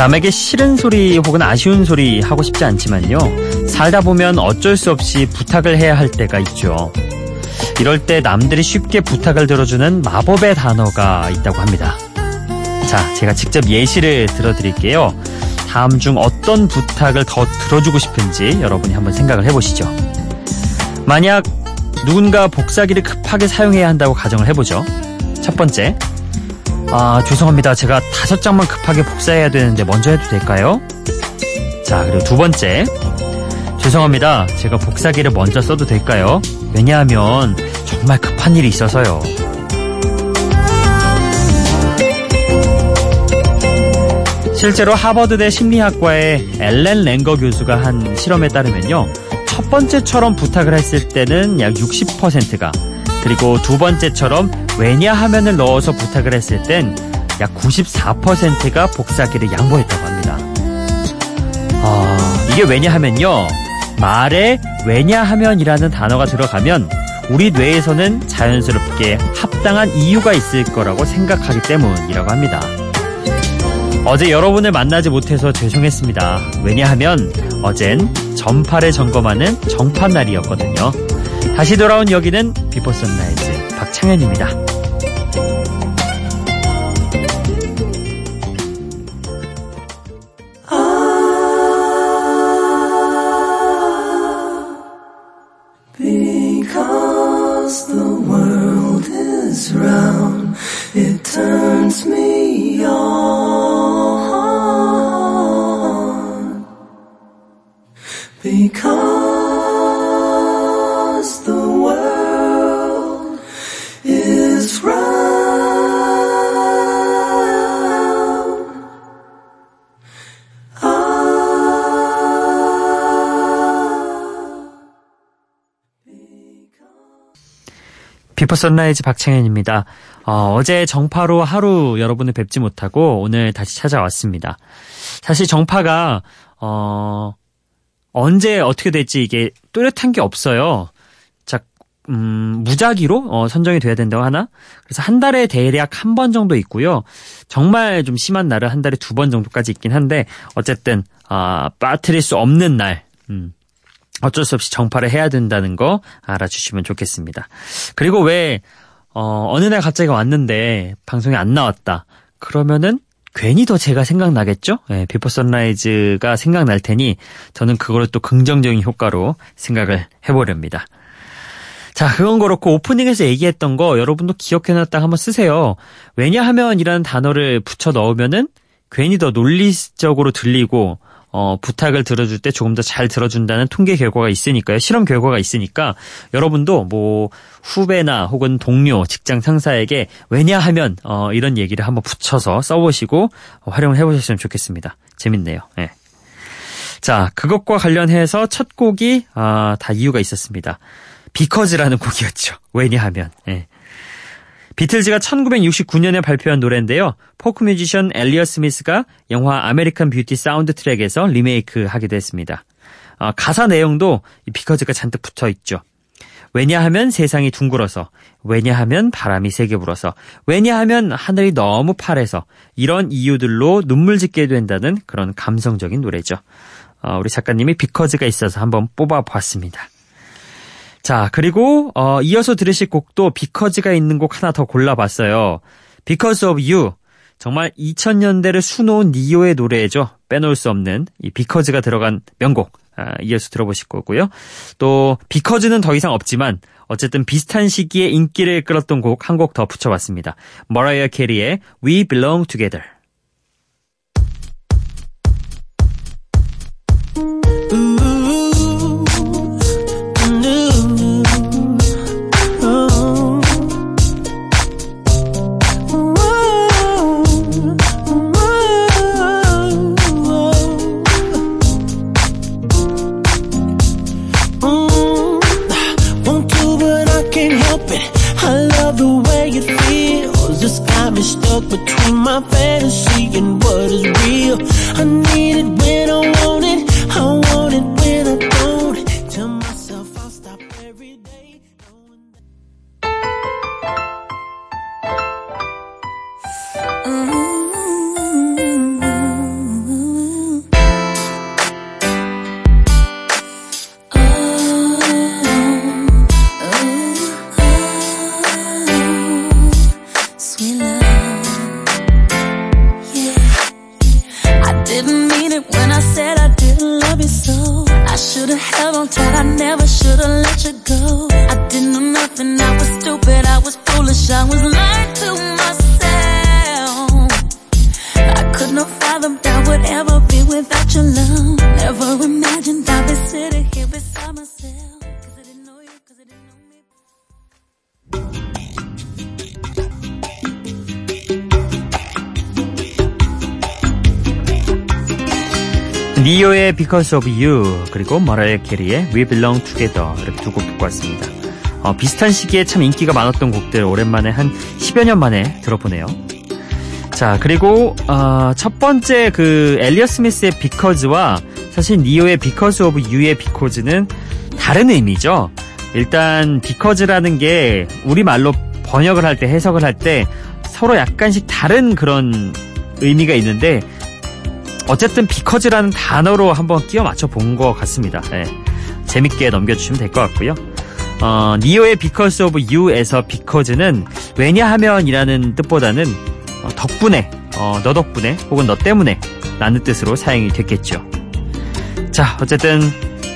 남에게 싫은 소리 혹은 아쉬운 소리 하고 싶지 않지만요. 살다 보면 어쩔 수 없이 부탁을 해야 할 때가 있죠. 이럴 때 남들이 쉽게 부탁을 들어주는 마법의 단어가 있다고 합니다. 자, 제가 직접 예시를 들어드릴게요. 다음 중 어떤 부탁을 더 들어주고 싶은지 여러분이 한번 생각을 해보시죠. 만약 누군가 복사기를 급하게 사용해야 한다고 가정을 해보죠. 첫 번째, 아, 죄송합니다. 제가 다섯 장만 급하게 복사해야 되는데 먼저 해도 될까요? 자, 그리고 두 번째. 죄송합니다. 제가 복사기를 먼저 써도 될까요? 왜냐하면 정말 급한 일이 있어서요. 실제로 하버드대 심리학과의 엘렌 랭거 교수가 한 실험에 따르면요. 첫 번째처럼 부탁을 했을 때는 약 60%가 그리고 두 번째처럼 왜냐하면을 넣어서 부탁을 했을 땐 약 94%가 복사기를 양보했다고 합니다. 아, 이게 왜냐하면요. 말에 왜냐하면이라는 단어가 들어가면 우리 뇌에서는 자연스럽게 합당한 이유가 있을 거라고 생각하기 때문이라고 합니다. 어제 여러분을 만나지 못해서 죄송했습니다. 왜냐하면 어젠 전파를 점검하는 정판 날이었거든요. 다시 돌아온 여기는 비포 선라이즈 박 창현입니다. Before Sunrise 박창현입니다. 어, 제 정파로 하루 여러분을 뵙지 못하고 오늘 다시 찾아왔습니다. 사실 정파가 어, 언제 어떻게 될지 이게 뚜렷한 게 없어요. 자, 음, 무작위로 어, 선정이 돼야 된다고 하나? 그래서 한 달에 대략 한 번 정도 있고요. 정말 좀 심한 날은 한 달에 두 번 정도까지 있긴 한데 어쨌든 아, 빠뜨릴 수 없는 날. 음. 어쩔 수 없이 정파를 해야 된다는 거 알아주시면 좋겠습니다. 그리고 왜 어, 어느 날 갑자기 왔는데 방송에 안 나왔다. 그러면은 괜히 더 제가 생각나겠죠? 네, Before Sunrise가 생각날 테니 저는 그걸 또 긍정적인 효과로 생각을 해보렵니다. 자, 그건 그렇고 오프닝에서 얘기했던 거 여러분도 기억해놨다 한번 쓰세요. 왜냐하면 이라는 단어를 붙여 넣으면은 괜히 더 논리적으로 들리고 어, 부탁을 들어줄 때 조금 더 잘 들어준다는 통계 결과가 있으니까요. 실험 결과가 있으니까 여러분도 뭐 후배나 혹은 동료, 직장 상사에게 왜냐하면 어, 이런 얘기를 한번 붙여서 써보시고 활용을 해보셨으면 좋겠습니다. 재밌네요. 네. 자, 그것과 관련해서 첫 곡이 아, 다 이유가 있었습니다. 비커즈라는 곡이었죠. 왜냐하면. 네. 비틀즈가 1969년에 발표한 노래인데요. 포크 뮤지션 엘리어 스미스가 영화 American Beauty 사운드 트랙에서 리메이크 하기도 했습니다. 어, 가사 내용도 이 because가 잔뜩 붙어 있죠. 왜냐하면 세상이 둥글어서, 왜냐하면 바람이 세게 불어서, 왜냐하면 하늘이 너무 파래서 이런 이유들로 눈물 짓게 된다는 그런 감성적인 노래죠. 어, 우리 작가님이 because가 있어서 한번 뽑아봤습니다. 자, 그리고 어, 이어서 들으실 곡도 because가 있는 곡 하나 더 골라봤어요. Because of You. 정말 2000년대를 수놓은 니오의 노래죠. 빼놓을 수 없는 이 비커즈가 들어간 명곡. 아, 이어서 들어보실 거고요. 또 비커즈는 더 이상 없지만 어쨌든 비슷한 시기에 인기를 끌었던 곡 한 곡 더 붙여봤습니다. 머라이어 캐리의 We Belong Together. 니오의 Because of You 그리고 머라이어 캐리의 We Belong Together 이렇게 두 곡 듣고 왔습니다. 어, 비슷한 시기에 참 인기가 많았던 곡들 오랜만에 한 10여 년 만에 들어보네요. 자 그리고 어, 첫 번째 그 엘리어 스미스의 Because와 사실 니오의 Because of You의 Because는 다른 의미죠. 일단 Because라는 게 우리말로 번역을 할 때 해석을 할 때 서로 약간씩 다른 그런 의미가 있는데 어쨌든 because라는 단어로 한번 끼워 맞춰 본 것 같습니다. 예. 재밌게 넘겨주시면 될 것 같고요. 어, 니요의 Because Of You에서 because는 왜냐하면이라는 뜻보다는 어, 덕분에, 어, 너 덕분에 혹은 너 때문에 라는 뜻으로 사용이 됐겠죠. 자, 어쨌든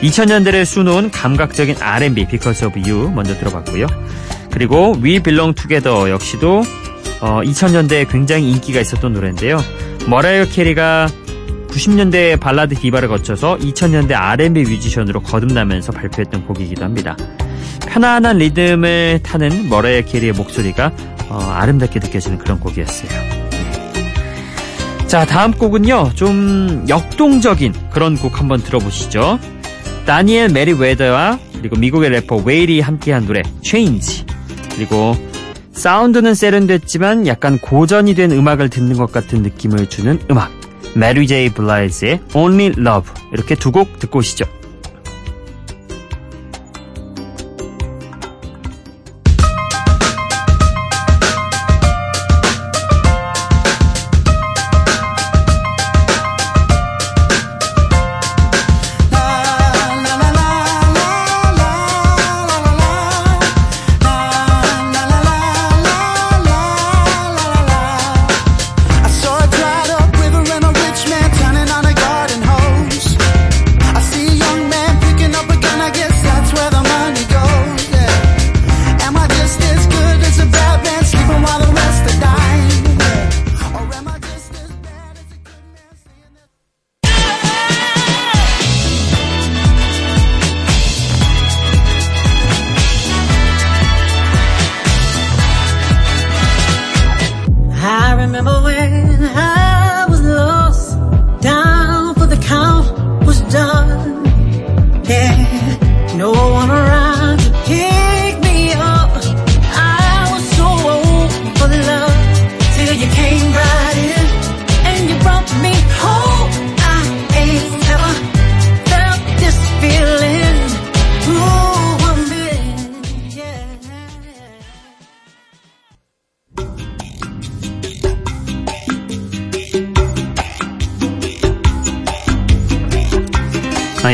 2000년대를 수놓은 감각적인 R&B Because Of You 먼저 들어봤고요. 그리고 We Belong Together 역시도 어, 2000년대에 굉장히 인기가 있었던 노래인데요. 머라이어 캐리가 90년대 발라드 디바를 거쳐서 2000년대 R&B 뮤지션으로 거듭나면서 발표했던 곡이기도 합니다. 편안한 리듬을 타는 머라이어 캐리의 목소리가 어, 아름답게 느껴지는 그런 곡이었어요. 네. 자, 다음 곡은요. 좀 역동적인 그런 곡 한번 들어보시죠. 다니엘 메리웨더와 그리고 미국의 래퍼 웨일이 함께한 노래 Change. 그리고 사운드는 세련됐지만 약간 고전이 된 음악을 듣는 것 같은 느낌을 주는 음악 메리 제이 블라이즈의 Only Love 이렇게 두 곡 듣고 오시죠.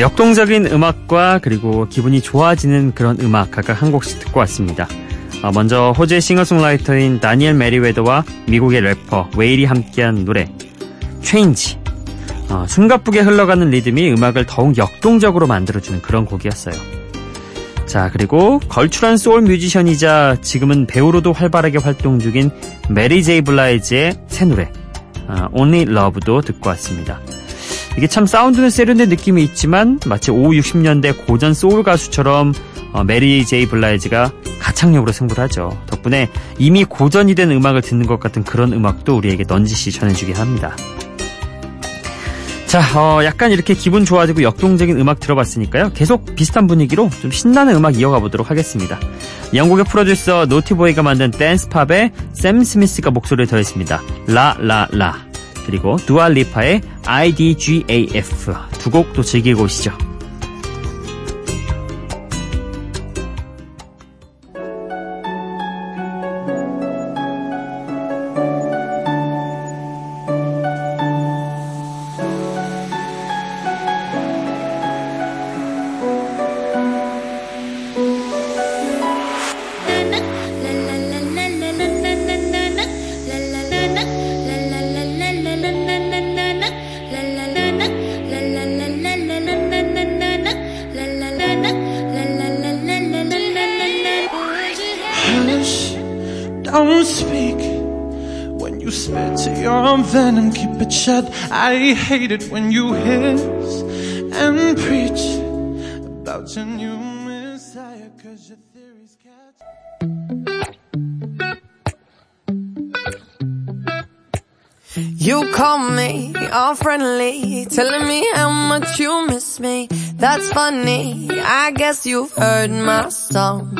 역동적인 음악과 그리고 기분이 좋아지는 그런 음악 각각 한 곡씩 듣고 왔습니다. 어, 먼저 호주의 싱어송라이터인 다니엘 메리웨더와 미국의 래퍼 웨일이 함께한 노래 Change 어, 숨가쁘게 흘러가는 리듬이 음악을 더욱 역동적으로 만들어주는 그런 곡이었어요. 자 그리고 걸출한 소울 뮤지션이자 지금은 배우로도 활발하게 활동 중인 메리 제이 블라이즈의 새 노래 어, Only Love도 듣고 왔습니다. 이게 참 사운드는 세련된 느낌이 있지만 마치 5, 60년대 고전 소울 가수처럼 어, 메리 제이 블라이즈가 가창력으로 승부를 하죠. 덕분에 이미 고전이 된 음악을 듣는 것 같은 그런 음악도 우리에게 넌지시 전해주게 합니다. 자, 어, 약간 이렇게 기분 좋아지고 역동적인 음악 들어봤으니까요. 계속 비슷한 분위기로 좀 신나는 음악 이어가 보도록 하겠습니다. 영국의 프로듀서 노티보이가 만든 댄스팝에 샘 스미스가 목소리를 더했습니다. 라 라, 라. 그리고 두알리파의 IDGAF 두 곡도 즐기고 오시죠. It shut. I hate it when you hiss and preach about your new messiah. Cause your theories catch. You call me all friendly, telling me how much you miss me. That's funny. I guess you've heard my songs.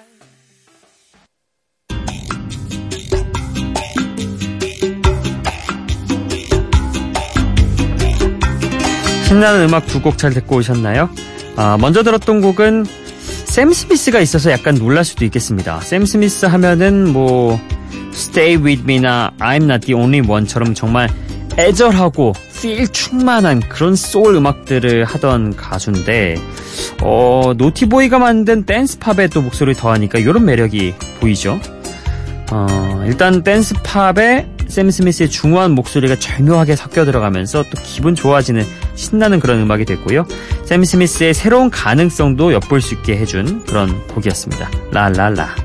신나는 음악 두 곡 잘 듣고 오셨나요? 아, 먼저 들었던 곡은 샘 스미스가 있어서 약간 놀랄 수도 있겠습니다. 샘 스미스 하면은 뭐 Stay With Me나 I'm Not The Only One처럼 정말 애절하고 feel 충만한 그런 소울 음악들을 하던 가수인데 어, 노티보이가 만든 댄스팝에 또 목소리 더하니까 이런 매력이 보이죠. 어, 일단 댄스팝에 샘 스미스의 중후한 목소리가 절묘하게 섞여 들어가면서 또 기분 좋아지는 신나는 그런 음악이 됐고요. 샘 스미스의 새로운 가능성도 엿볼 수 있게 해준 그런 곡이었습니다. 라라라.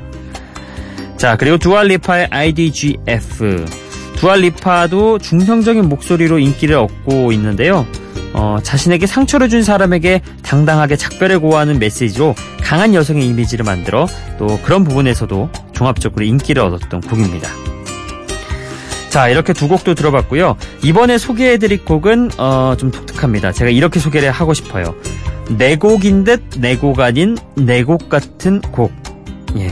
자, 그리고 두알리파의 IDGF. 두알리파도 중성적인 목소리로 인기를 얻고 있는데요. 어, 자신에게 상처를 준 사람에게 당당하게 작별을 고하는 메시지로 강한 여성의 이미지를 만들어 또 그런 부분에서도 종합적으로 인기를 얻었던 곡입니다. 자, 이렇게 두 곡도 들어봤고요. 이번에 소개해드릴 곡은 어, 좀 독특합니다. 제가 이렇게 소개를 하고 싶어요. 내 곡인 듯 내 곡 아닌 내 곡 같은 곡. 예.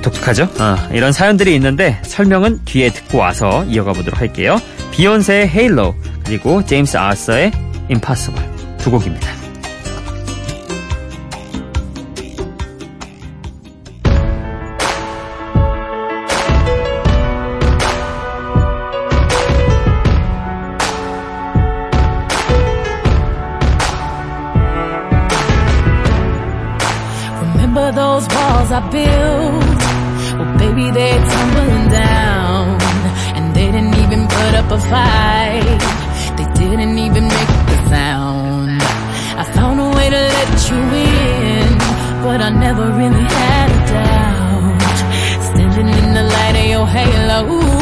독특하죠? 어, 이런 사연들이 있는데 설명은 뒤에 듣고 와서 이어가 보도록 할게요. 비욘세의 헤일로 그리고 제임스 아서의 Impossible 두 곡입니다. I built? Well, baby, they're tumbling down. And they didn't even put up a fight. They didn't even make the sound. I found a way to let you in, but I never really had a doubt. Standing in the light of your halo,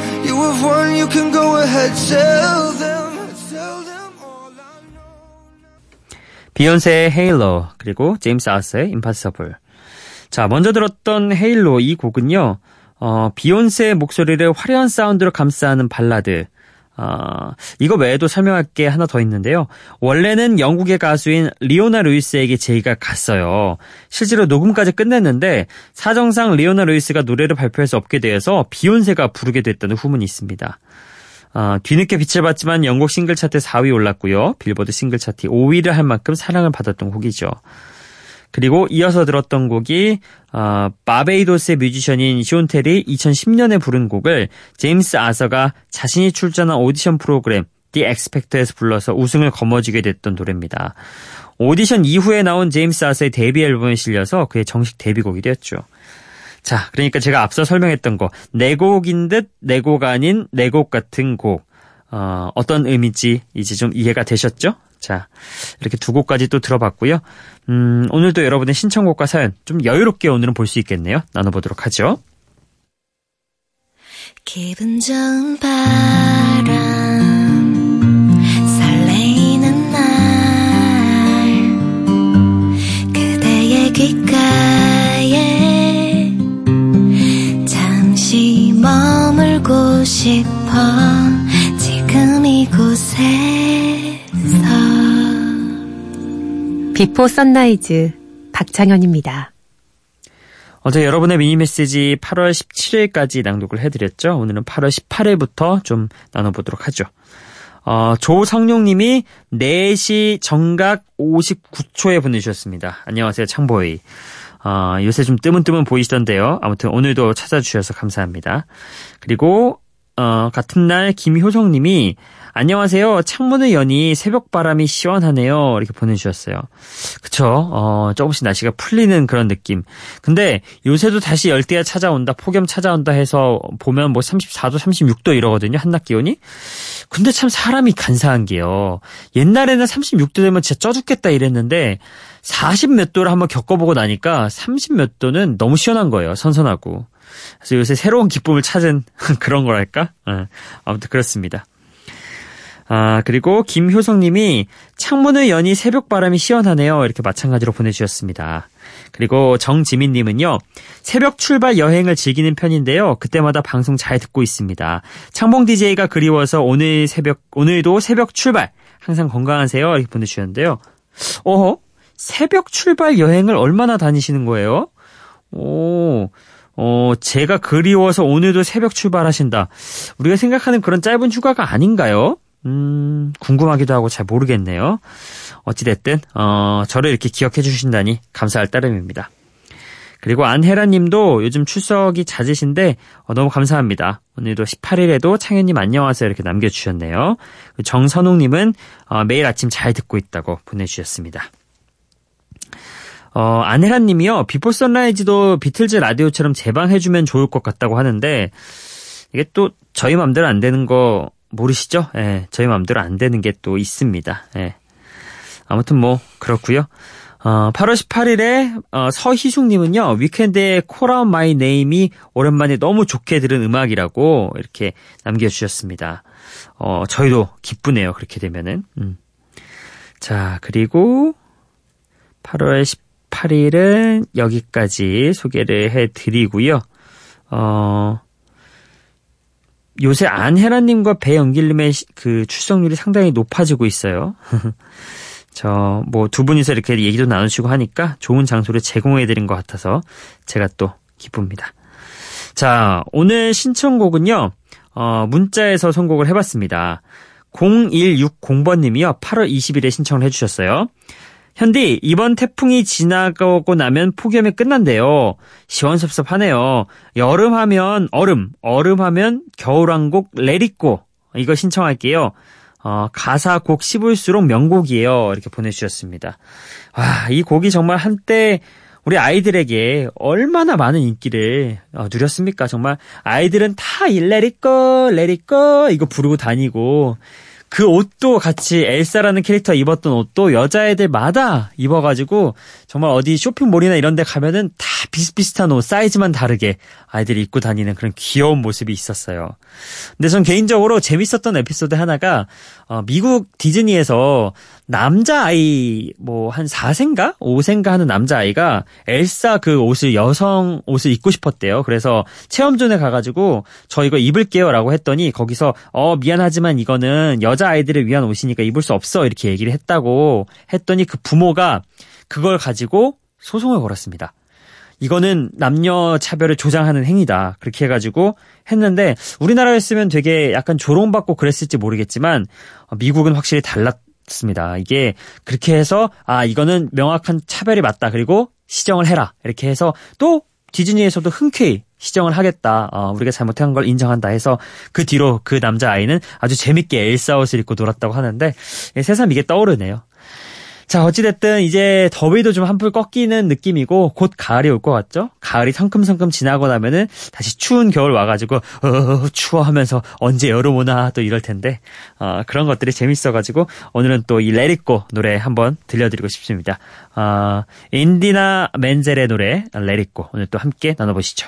You have won, you can go ahead, tell them, tell them all I know 비욘세의 헤일로 그리고 제임스 아스의 임파서블. 자, 먼저 들었던 헤일로 이 곡은요. 어, 비욘세의 목소리를 화려한 사운드로 감싸는 발라드. 어, 이거 외에도 설명할 게 하나 더 있는데요. 원래는 영국의 가수인 리오나 루이스에게 제의가 갔어요. 실제로 녹음까지 끝냈는데 사정상 리오나 루이스가 노래를 발표할 수 없게 되어서 비욘세가 부르게 됐다는 후문이 있습니다. 어, 뒤늦게 빛을 봤지만 영국 싱글 차트 4위 올랐고요. 빌보드 싱글 차트 5위를 할 만큼 사랑을 받았던 곡이죠. 그리고 이어서 들었던 곡이 어, 바베이도스의 뮤지션인 숀텔이 2010년에 부른 곡을 제임스 아서가 자신이 출전한 오디션 프로그램 The X Factor에서 불러서 우승을 거머쥐게 됐던 노래입니다. 오디션 이후에 나온 제임스 아서의 데뷔 앨범에 실려서 그의 정식 데뷔곡이 되었죠. 자, 그러니까 제가 앞서 설명했던 거, 내 곡인 듯 내 곡 아닌 내 곡 같은 곡, 어, 어떤 의미인지 이제 좀 이해가 되셨죠? 자, 이렇게 두 곡까지 또 들어봤고요. 음, 오늘도 여러분의 신청곡과 사연 좀 여유롭게 오늘은 볼 수 있겠네요. 나눠보도록 하죠. 기분 좋은 바람 설레이는 날 그대의 귓가에 잠시 머물고 싶어 지금 이곳에서 Before Sunrise 박창현입니다. 어제 여러분의 미니 메시지 8월 17일까지 낭독을 해드렸죠. 오늘은 8월 18일부터 좀 나눠보도록 하죠. 어, 조성룡님이 4시 정각 59초에 보내주셨습니다. 안녕하세요, 창보이. 어, 요새 좀 뜨문뜨문 보이시던데요. 아무튼 오늘도 찾아주셔서 감사합니다. 그리고 어, 같은 날 김효성님이 안녕하세요. 창문을 여니 새벽 바람이 시원하네요. 이렇게 보내주셨어요. 그쵸? 어, 조금씩 날씨가 풀리는 그런 느낌. 근데 요새도 다시 열대야 찾아온다, 폭염 찾아온다 해서 보면 뭐 34도, 36도 이러거든요. 한낮 기온이. 근데 참 사람이 간사한 게요. 옛날에는 36도 되면 진짜 쪄 죽겠다 이랬는데 40 몇 도를 한번 겪어보고 나니까 30 몇 도는 너무 시원한 거예요. 선선하고. 그래서 요새 새로운 기쁨을 찾은 그런 거랄까? 어, 아무튼 그렇습니다. 아, 그리고 김효성 님이 창문을 여니 새벽 바람이 시원하네요. 이렇게 마찬가지로 보내주셨습니다. 그리고 정지민 님은요. 새벽 출발 여행을 즐기는 편인데요. 그때마다 방송 잘 듣고 있습니다. 창봉 DJ가 그리워서 오늘 새벽, 오늘도 새벽 출발. 항상 건강하세요. 이렇게 보내주셨는데요. 어허? 새벽 출발 여행을 얼마나 다니시는 거예요? 오, 어, 제가 그리워서 오늘도 새벽 출발하신다. 우리가 생각하는 그런 짧은 휴가가 아닌가요? 음, 궁금하기도 하고 잘 모르겠네요. 어찌됐든, 어, 저를 이렇게 기억해 주신다니 감사할 따름입니다. 그리고 안혜라 님도 요즘 출석이 잦으신데, 어, 너무 감사합니다. 오늘도 18일에도 창현님 안녕하세요. 이렇게 남겨주셨네요. 정선웅 님은, 어, 매일 아침 잘 듣고 있다고 보내주셨습니다. 어, 안혜라 님이요. 비포 선라이즈도 비틀즈 라디오처럼 재방해주면 좋을 것 같다고 하는데, 이게 또 저희 맘대로 안 되는 거 모르시죠? 예, 저희 맘대로 안 되는 게 또 있습니다. 예. 아무튼 뭐, 그렇고요 어, 8월 18일에 어, 서희숙님은요 위켄드의 Call Out My Name이 오랜만에 너무 좋게 들은 음악이라고 이렇게 남겨주셨습니다. 어, 저희도 기쁘네요 그렇게 되면은. 음. 자 그리고 8월 18일은 여기까지 소개를 해드리고요. 어, 요새 안혜라님과 배영길님의 그 출석률이 상당히 높아지고 있어요. 저, 뭐, 두 분이서 이렇게 얘기도 나누시고 하니까 좋은 장소를 제공해드린 것 같아서 제가 또 기쁩니다. 자, 오늘 신청곡은요, 어, 문자에서 선곡을 해봤습니다. 0160번님이요, 8월 20일에 신청을 해주셨어요. 현디, 이번 태풍이 지나가고 나면 폭염이 끝난대요. 시원섭섭하네요. 여름 하면 얼음, 얼음 하면 겨울왕곡 레리꼬. 이거 신청할게요. 어, 가사 곡 씹을수록 명곡이에요. 이렇게 보내주셨습니다. 와, 이 곡이 정말 한때 우리 아이들에게 얼마나 많은 인기를 어, 누렸습니까? 정말 아이들은 다 레리꼬, 레리꼬 이거 부르고 다니고 그 옷도 같이 엘사라는 캐릭터 입었던 옷도 여자애들마다 입어가지고 정말 어디 쇼핑몰이나 이런 데 가면은 다 비슷비슷한 옷 사이즈만 다르게 아이들이 입고 다니는 그런 귀여운 모습이 있었어요. 근데 전 개인적으로 재밌었던 에피소드 하나가 어, 미국 디즈니에서 남자 아이 뭐 한 4세인가? 5세인가 하는 남자 아이가 엘사 그 옷을 여성 옷을 입고 싶었대요. 그래서 체험존에 가가지고 저 이거 입을게요 라고 했더니 거기서 어 미안하지만 이거는 여자 아이들을 위한 옷이니까 입을 수 없어 이렇게 얘기를 했다고 했더니 그 부모가 그걸 가지고 소송을 걸었습니다. 이거는 남녀 차별을 조장하는 행위다. 그렇게 해가지고 했는데 우리나라였으면 되게 약간 조롱받고 그랬을지 모르겠지만 어, 미국은 확실히 달랐습니다. 이게 그렇게 해서 아 이거는 명확한 차별이 맞다. 그리고 시정을 해라. 이렇게 해서 또 디즈니에서도 흔쾌히 시정을 하겠다. 어, 우리가 잘못한 걸 인정한다 해서 그 뒤로 그 남자 아이는 아주 재밌게 엘사 옷을 입고 놀았다고 하는데 예, 새삼 이게 떠오르네요. 자, 어찌됐든 이제 더위도 좀 한풀 꺾이는 느낌이고 곧 가을이 올 것 같죠? 가을이 성큼성큼 지나고 나면은 다시 추운 겨울 와가지고 어, 추워 하면서 언제 여름 오나 또 이럴 텐데 어, 그런 것들이 재밌어가지고 오늘은 또 이 레리꼬 노래 한번 들려드리고 싶습니다. 어, 인디나 멘젤의 노래 레리꼬 오늘 또 함께 나눠보시죠.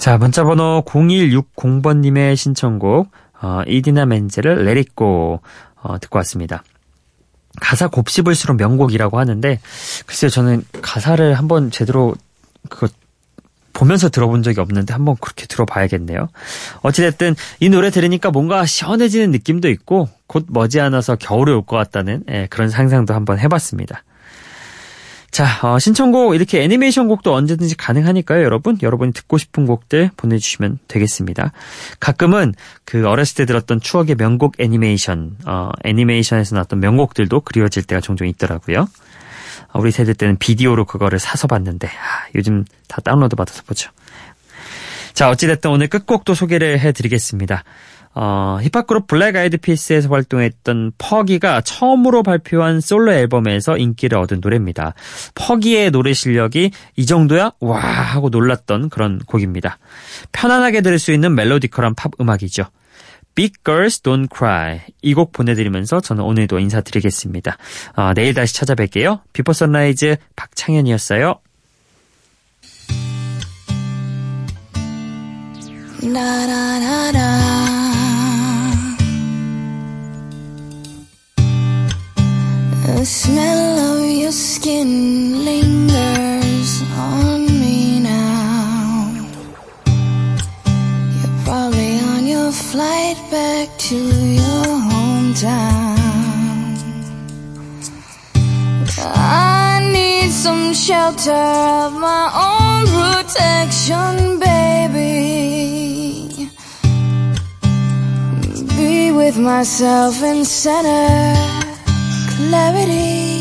자, 문자 번호 0160번 님의 신청곡, 어, 이디나 멘젤을 Go, 어, 듣고 왔습니다. 가사 곱씹을수록 명곡이라고 하는데, 글쎄요, 저는 가사를 한번 제대로, 그거, 보면서 들어본 적이 없는데 한번 그렇게 들어봐야겠네요. 어찌됐든 이 노래 들으니까 뭔가 시원해지는 느낌도 있고 곧 머지않아서 겨울이 올 것 같다는 예, 그런 상상도 한번 해봤습니다. 자, 어, 신청곡 이렇게 애니메이션 곡도 언제든지 가능하니까요, 여러분. 여러분이 듣고 싶은 곡들 보내주시면 되겠습니다. 가끔은 그 어렸을 때 들었던 추억의 명곡 애니메이션, 어, 애니메이션에서 나왔던 명곡들도 그리워질 때가 종종 있더라고요. 어, 우리 세대 때는 비디오로 그거를 사서 봤는데, 아, 요즘 다 다운로드 받아서 보죠. 자, 어찌됐든 오늘 끝곡도 소개를 해드리겠습니다. 어, 힙합 그룹 블랙 아이드 피스에서 활동했던 퍼기가 처음으로 발표한 솔로 앨범에서 인기를 얻은 노래입니다. 퍼기의 노래 실력이 이 정도야? 와 하고 놀랐던 그런 곡입니다. 편안하게 들을 수 있는 melodical한 팝 음악이죠. Big Girls Don't Cry 이 곡 보내드리면서 저는 오늘도 인사드리겠습니다. 어, 내일 다시 찾아뵐게요. 비포 선라이즈 박창현이었어요. Da of my own protection, baby. Be with myself in center clarity.